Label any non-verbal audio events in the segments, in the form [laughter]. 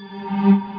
Música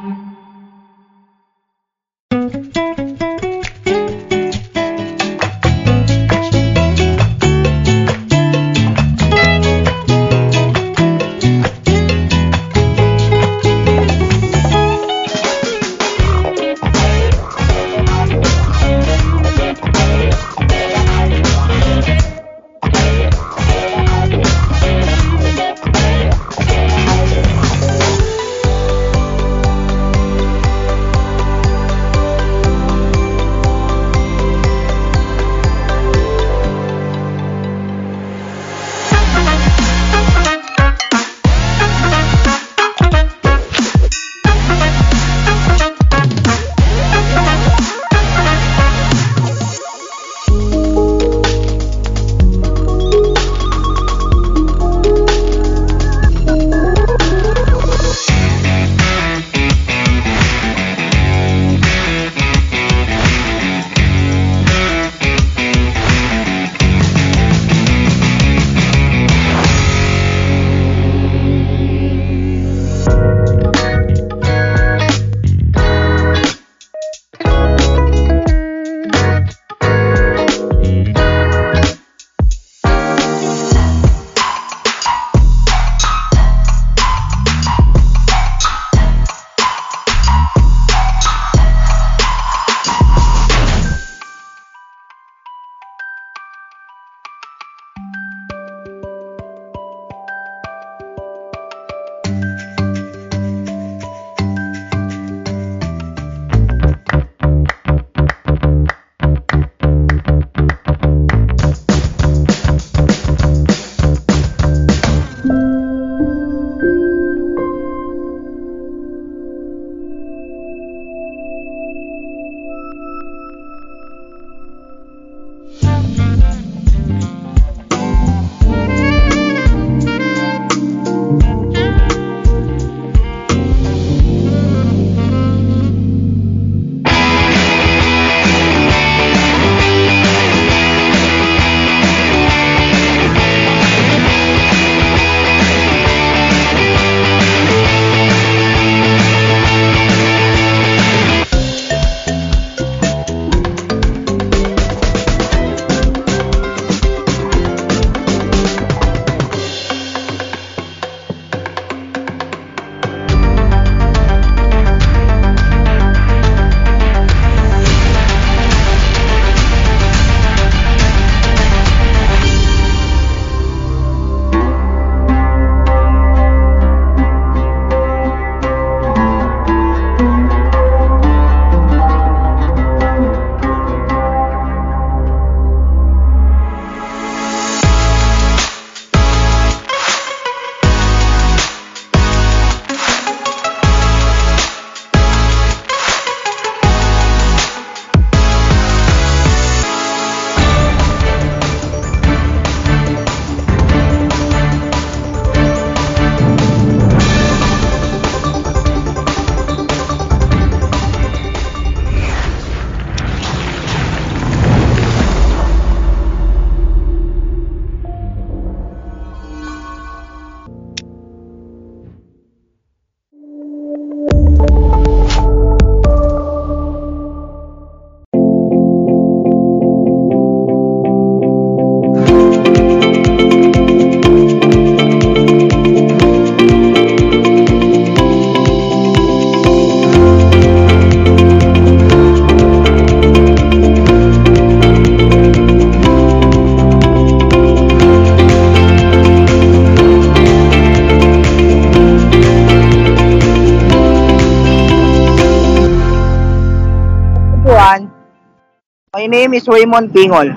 name is Raymond Pingol,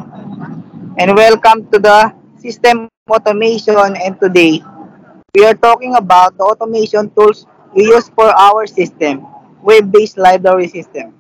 and welcome to the System Automation. And today, we are talking about the automation tools we use for our system, web-based library system.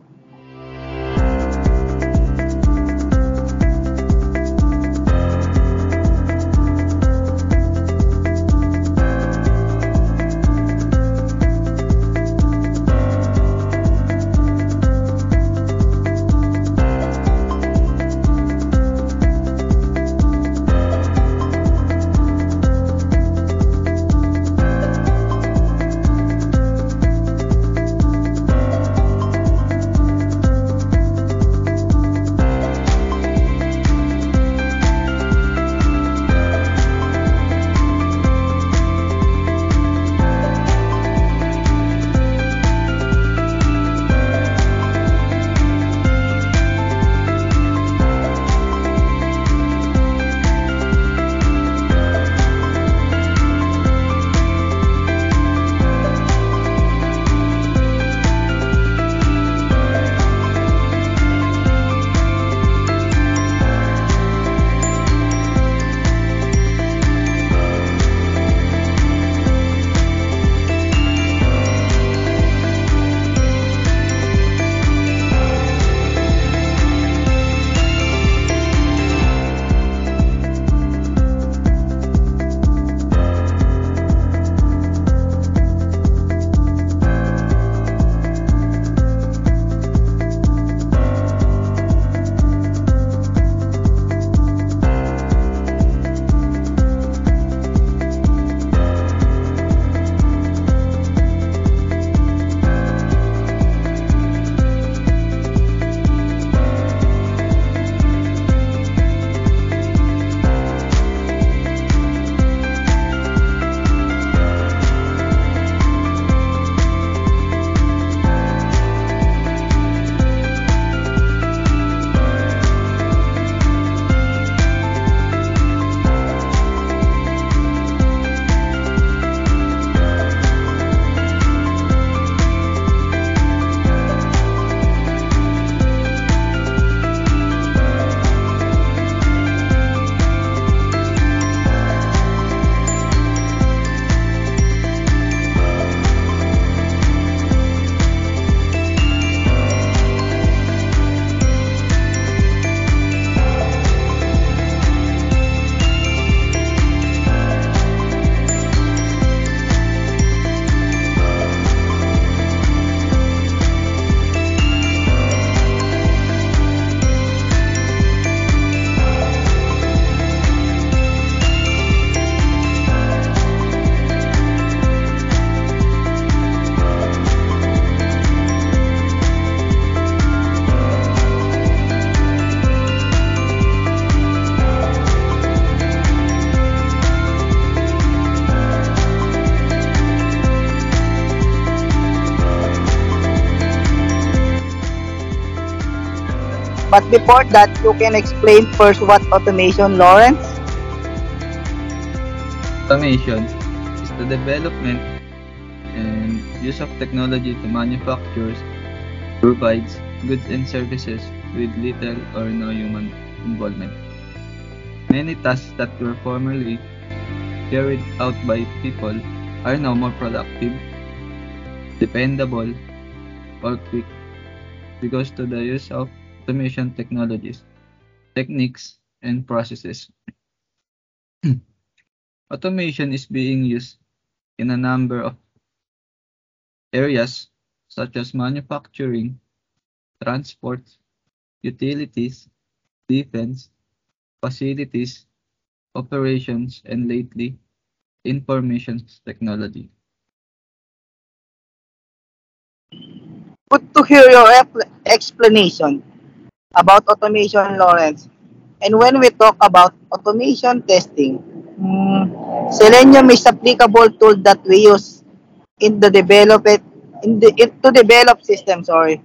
But before that, you can explain first what automation, Lawrence? Automation is the development and use of technology to manufacture provides goods and services with little or no human involvement. Many tasks that were formerly carried out by people are now more productive, dependable, or quick because to the use of automation technologies, techniques, and processes. [clears throat] automation is being used in a number of areas such as manufacturing, transport, utilities, defense, facilities, operations, and lately, information technology. Good to hear your explanation about automation, Lawrence. And when we talk about automation testing, mm, Selenium is applicable tool that we use in the development in the in, to develop systems. Sorry,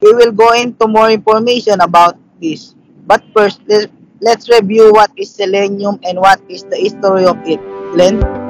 we will go into more information about this. But first, let's, let's review what is Selenium and what is the history of it. Glenn?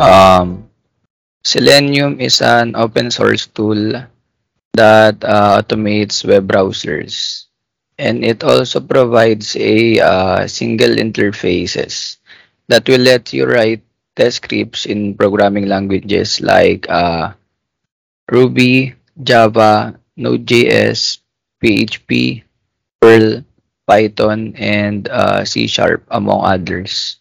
Um, Selenium is an open source tool that uh, automates web browsers, and it also provides a uh, single interfaces that will let you write test scripts in programming languages like uh, Ruby, Java, Node.js, PHP, Perl, Python, and uh, C Sharp, among others.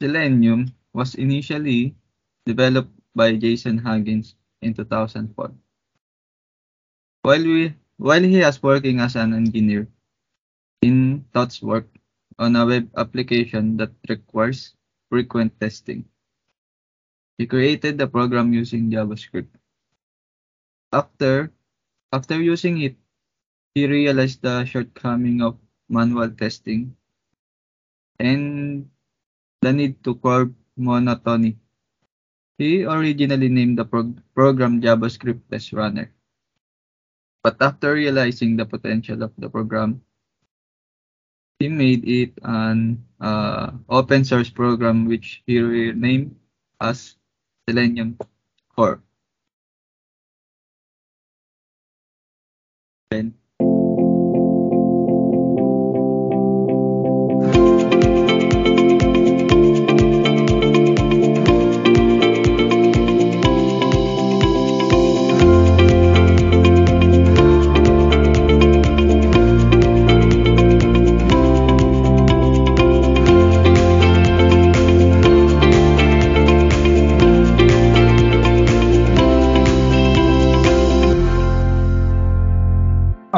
Selenium was initially developed by Jason Huggins in 2004. While we while he was working as an engineer in ThoughtWorks on a web application that requires frequent testing, he created the program using JavaScript. After after using it, he realized the shortcoming of manual testing and the need to curb monotony. He originally named the prog- program JavaScript Test Runner, but after realizing the potential of the program, he made it an uh, open source program which he renamed as Selenium Core.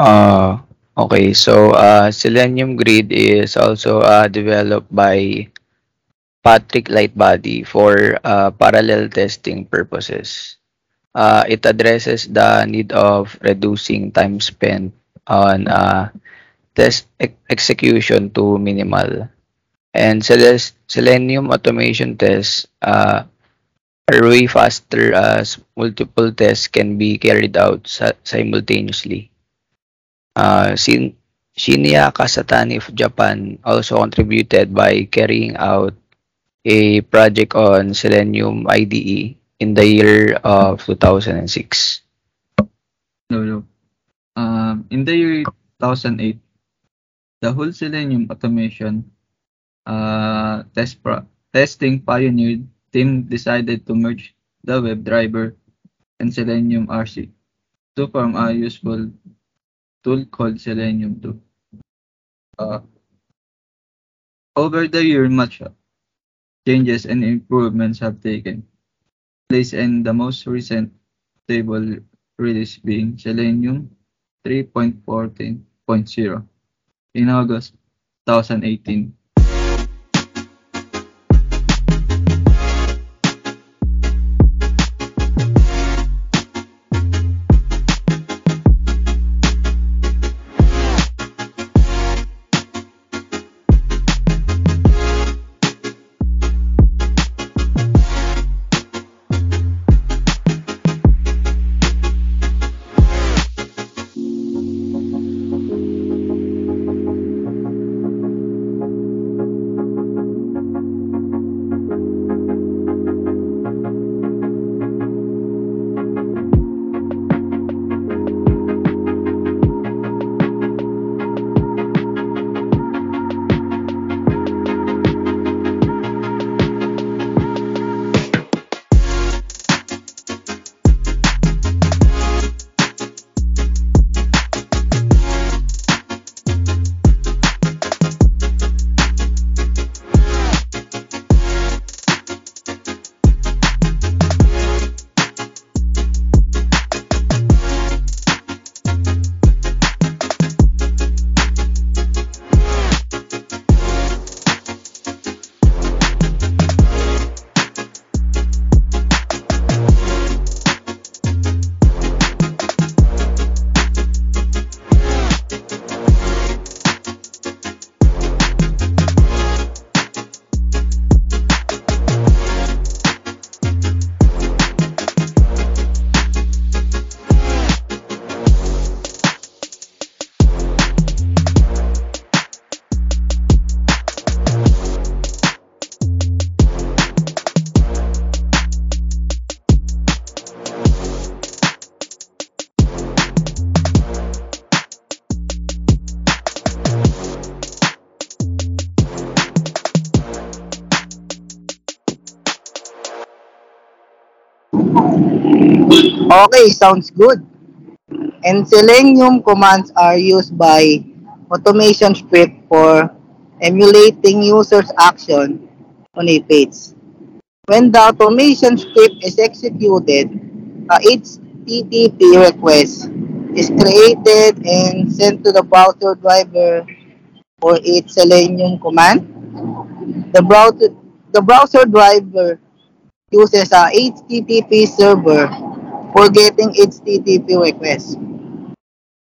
Uh, okay, so uh, Selenium Grid is also uh, developed by Patrick Lightbody for uh, parallel testing purposes. Uh, it addresses the need of reducing time spent on uh, test ex- execution to minimal. And Seles- Selenium automation tests uh, are way faster as multiple tests can be carried out simultaneously. Uh, Shin- Shinya Kasatani of Japan also contributed by carrying out a project on Selenium IDE in the year of 2006. No, no. Um, in the year 2008, the whole Selenium automation uh, test pro- testing pioneered team decided to merge the WebDriver and Selenium RC to form a useful tool called Selenium 2. Uh, over the year, much changes and improvements have taken place and the most recent stable release being Selenium 3.14.0 in August 2018. Okay, sounds good. And Selenium commands are used by automation script for emulating user's action on a page. When the automation script is executed, a HTTP request is created and sent to the browser driver for its Selenium command. The browser, the browser driver uses a HTTP server for getting HTTP requests,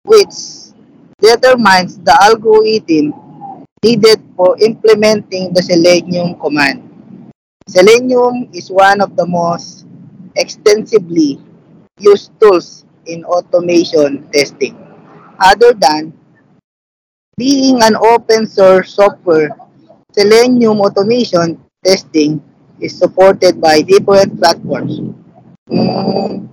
which determines the algorithm needed for implementing the Selenium command. Selenium is one of the most extensively used tools in automation testing. Other than being an open source software, Selenium automation testing is supported by different platforms. Mm,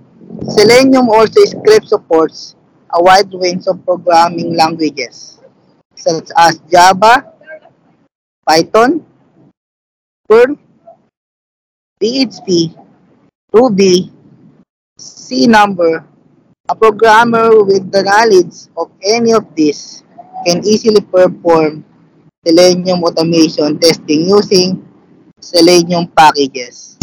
Selenium also script supports a wide range of programming languages such as Java, Python, Perl, PHP, Ruby, C number. A programmer with the knowledge of any of these can easily perform Selenium automation testing using sila yung packages.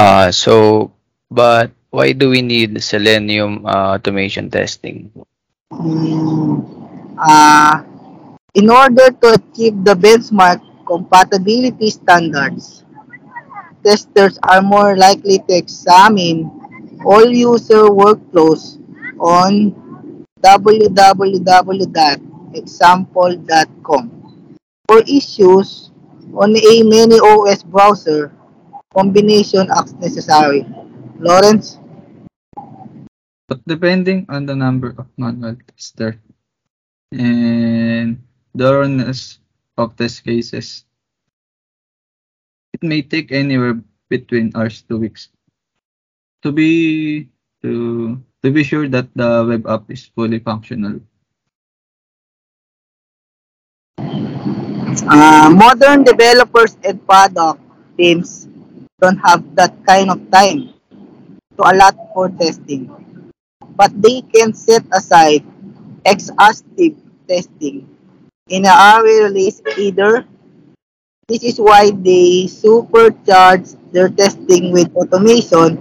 Uh, so, but why do we need Selenium uh, automation testing? Uh, in order to achieve the benchmark compatibility standards, testers are more likely to examine all user workflows on www.example.com for issues on a many OS browser combination as necessary. Lawrence? But depending on the number of manual tester and the thoroughness of test cases, it may take anywhere between hours to weeks to be to to be sure that the web app is fully functional. Uh, modern developers and product teams don't have that kind of time to allot for testing, but they can set aside exhaustive testing in a early release either. This is why they supercharge their testing with automation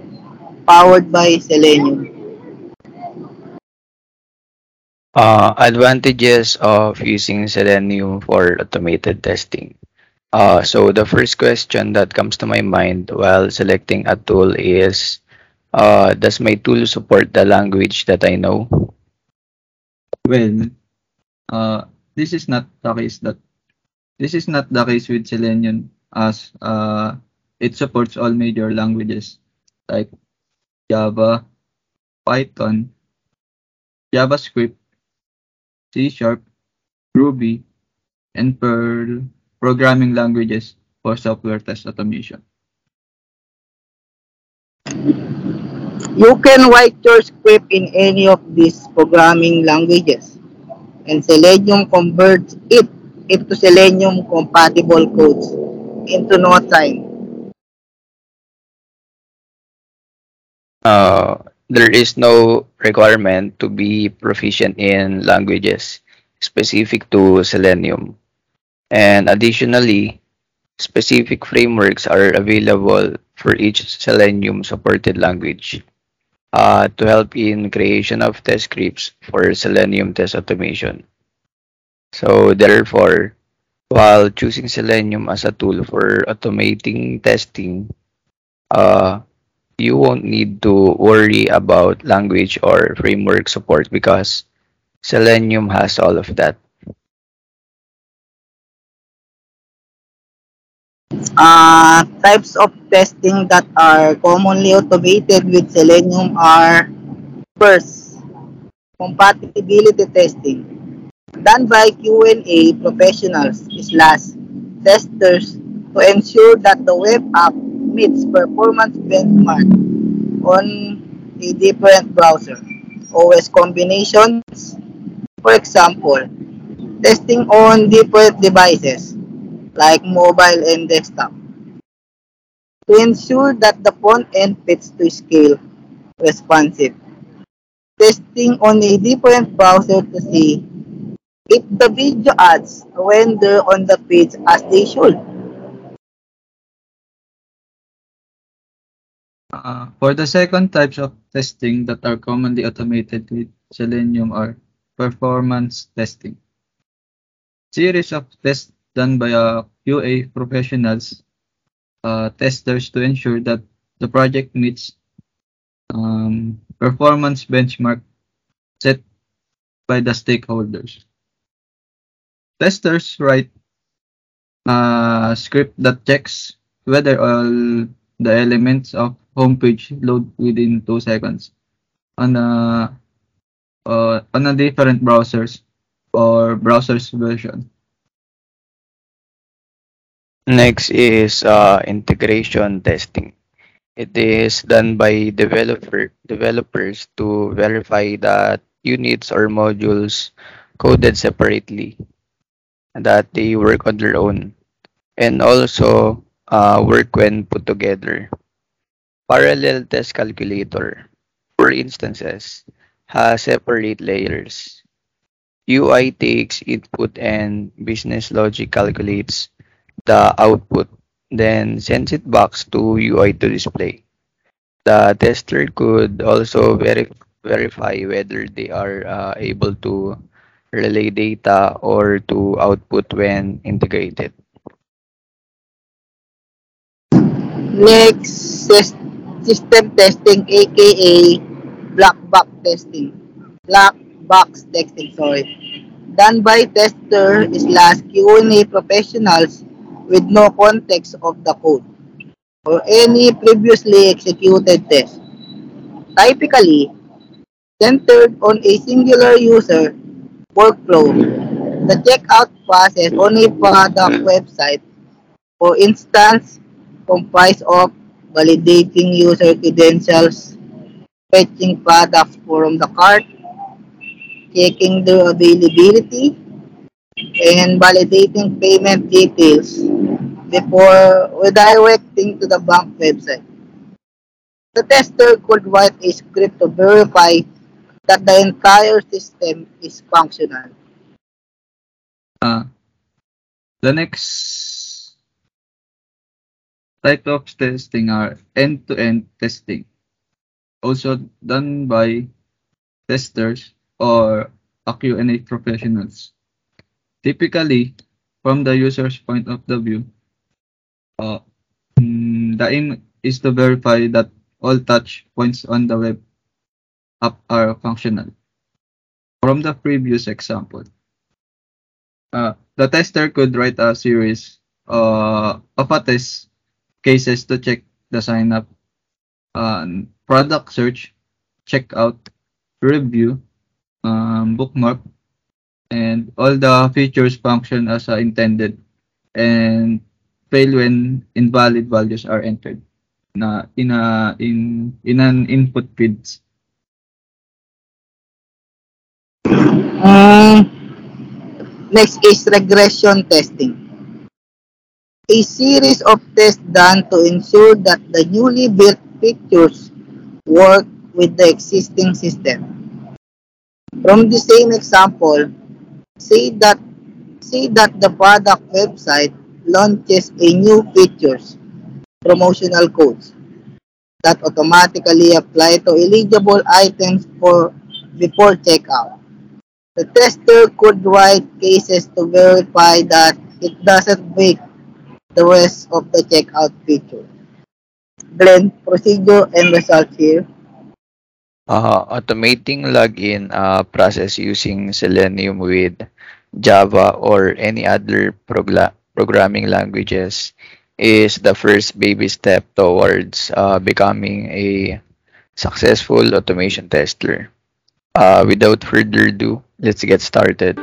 powered by Selenium. Uh, advantages of using Selenium for automated testing. Uh, so the first question that comes to my mind while selecting a tool is, uh, does my tool support the language that I know? Well, uh, this is not the case that this is not the case with Selenium as uh, it supports all major languages like Java, Python, JavaScript, C Sharp, Ruby, and Perl programming languages for software test automation. You can write your script in any of these programming languages, and Selenium converts it into Selenium compatible codes into no time. Uh, there is no requirement to be proficient in languages specific to Selenium. And additionally, specific frameworks are available for each Selenium supported language uh, to help in creation of test scripts for Selenium test automation. So therefore, while choosing Selenium as a tool for automating testing, uh, you won't need to worry about language or framework support because Selenium has all of that. Uh, types of testing that are commonly automated with Selenium are first, compatibility testing, done by Q&A professionals slash testers to ensure that the web app meets performance benchmark on a different browser OS combinations. For example, testing on different devices like mobile and desktop to ensure that the front end fits to scale responsive. Testing on a different browser to see if the video ads render on the page as they should. Uh, for the second types of testing that are commonly automated with Selenium are performance testing. Series of tests done by uh, QA professionals, uh, testers to ensure that the project meets um, performance benchmark set by the stakeholders. Testers write a script that checks whether all the elements of homepage load within two seconds on a uh, on a different browsers or browsers version. Next is uh, integration testing. It is done by developer developers to verify that units or modules coded separately that they work on their own and also uh, work when put together. Parallel test calculator, for instances, has separate layers. UI takes input and business logic calculates the output, then sends it back to UI to display. The tester could also veri- verify whether they are uh, able to relay data or to output when integrated. Next, system testing aka black box testing. Black box testing, sorry. Done by tester slash Q&A professionals with no context of the code or any previously executed test. Typically, centered on a singular user workflow. The checkout process on a product website, for instance, comprised of validating user credentials, fetching products from the cart, checking their availability, and validating payment details before redirecting to the bank website. The tester could write a script to verify that the entire system is functional. Uh, the next type of testing are end-to-end testing, also done by testers or Q&A professionals. Typically, from the user's point of the view, uh, mm, the aim is to verify that all touch points on the web app are functional. From the previous example, uh, the tester could write a series uh, of a test cases to check the sign up, uh, product search, checkout, review, um, bookmark, and all the features function as uh, intended and fail when invalid values are entered na in a in in an input fields. Mm, next is regression testing. A series of tests done to ensure that the newly built features work with the existing system. From the same example, say that say that the product website launches a new features, promotional codes that automatically apply to eligible items for before checkout. The tester could write cases to verify that it doesn't break the rest of the checkout feature. Blend procedure and results here. Uh, automating login uh, process using Selenium with Java or any other programming languages is the first baby step towards uh, becoming a successful automation tester. Uh, without further ado, let's get started.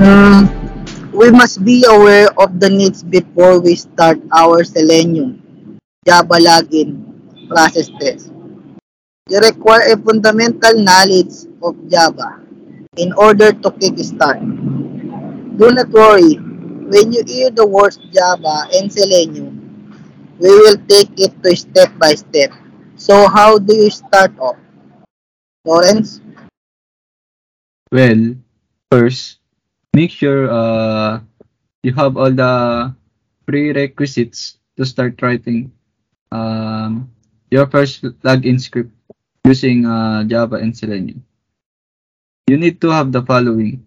Hmm, we must be aware of the needs before we start our Selenium Java login process test. You require a fundamental knowledge of Java in order to kickstart. Do not worry, when you hear the words Java and Selenium, we will take it to step by step. So how do you start off? Lawrence? Well, first, make sure uh, you have all the prerequisites to start writing um, your first login script using uh, Java and Selenium. You need to have the following,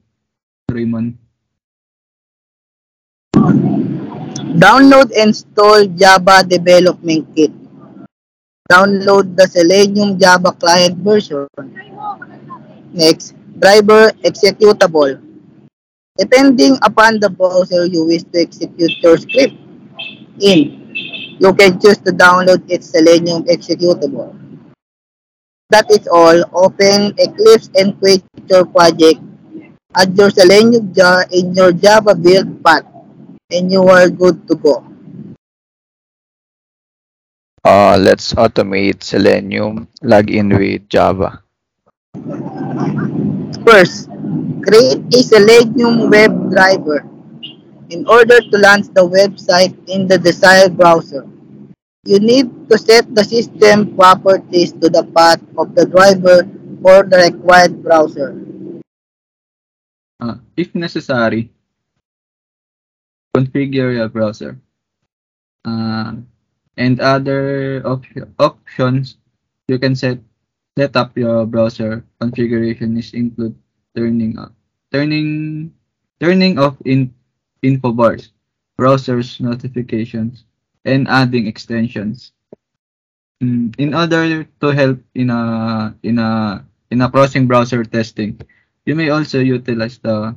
Raymond. Download and install Java Development Kit. Download the Selenium Java client version. Next, driver executable. Depending upon the browser you wish to execute your script in, you can choose to download its Selenium executable. That is all. Open Eclipse and create your project. Add your Selenium jar in your Java build path and you are good to go. Uh, let's automate Selenium login with Java. First, create a Selenium web driver. in order to launch the website in the desired browser. You need to set the system properties to the path of the driver for the required browser. Uh, if necessary, configure your browser. Uh, and other op options you can set set up your browser configuration is include turning turning turning off in info bars, browsers notifications, and adding extensions. Mm, In order to help in a in a in a crossing browser testing, you may also utilize the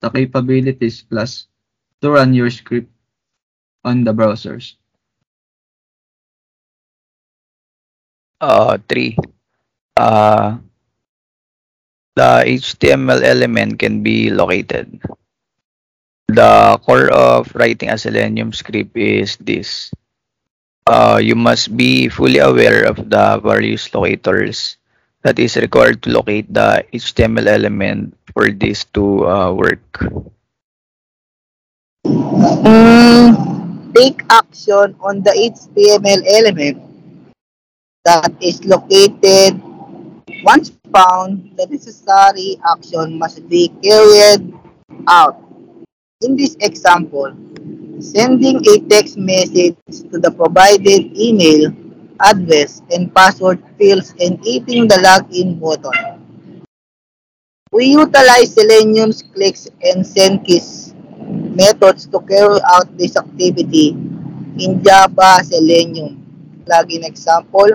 the capabilities plus to run your script on the browsers. Uh, three. Uh, the HTML element can be located. The core of writing a Selenium script is this. Uh, you must be fully aware of the various locators that is required to locate the HTML element for this to uh, work. Mm, take action on the HTML element that is located. Once found, the necessary action must be carried out. In this example, sending a text message to the provided email address and password fields and hitting the login button. We utilize Selenium's clicks and send keys methods to carry out this activity in Java Selenium. Login example.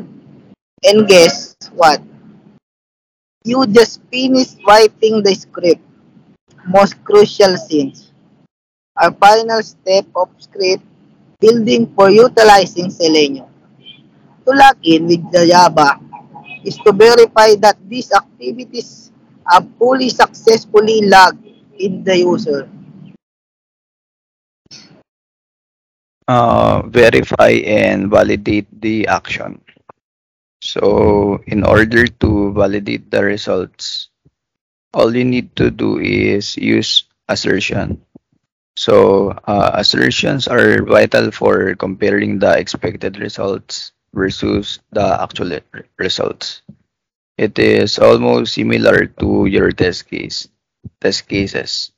And guess what? You just finished writing the script. Most crucial since our final step of script building for utilizing Selenium. To log in with the Java is to verify that these activities are fully successfully logged in the user. Uh, verify and validate the action. So, in order to validate the results, all you need to do is use assertion. So, uh, assertions are vital for comparing the expected results versus the actual results. It is almost similar to your test case, test cases,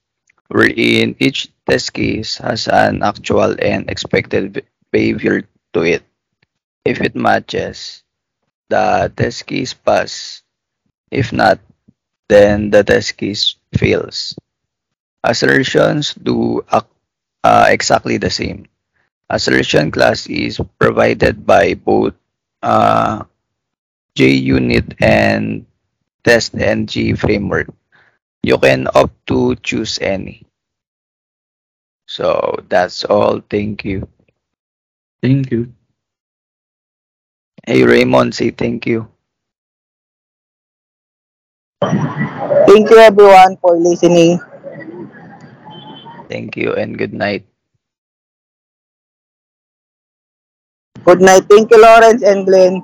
wherein each test case has an actual and expected behavior to it. If it matches, the test case pass. If not, then the test case fails. Assertions do uh, exactly the same. Assertion class is provided by both uh, JUnit and TestNG framework. You can opt to choose any. So that's all. Thank you. Thank you. Hey Raymond, say thank you. Thank you everyone for listening. Thank you and good night. Good night. Thank you, Lawrence and Glenn.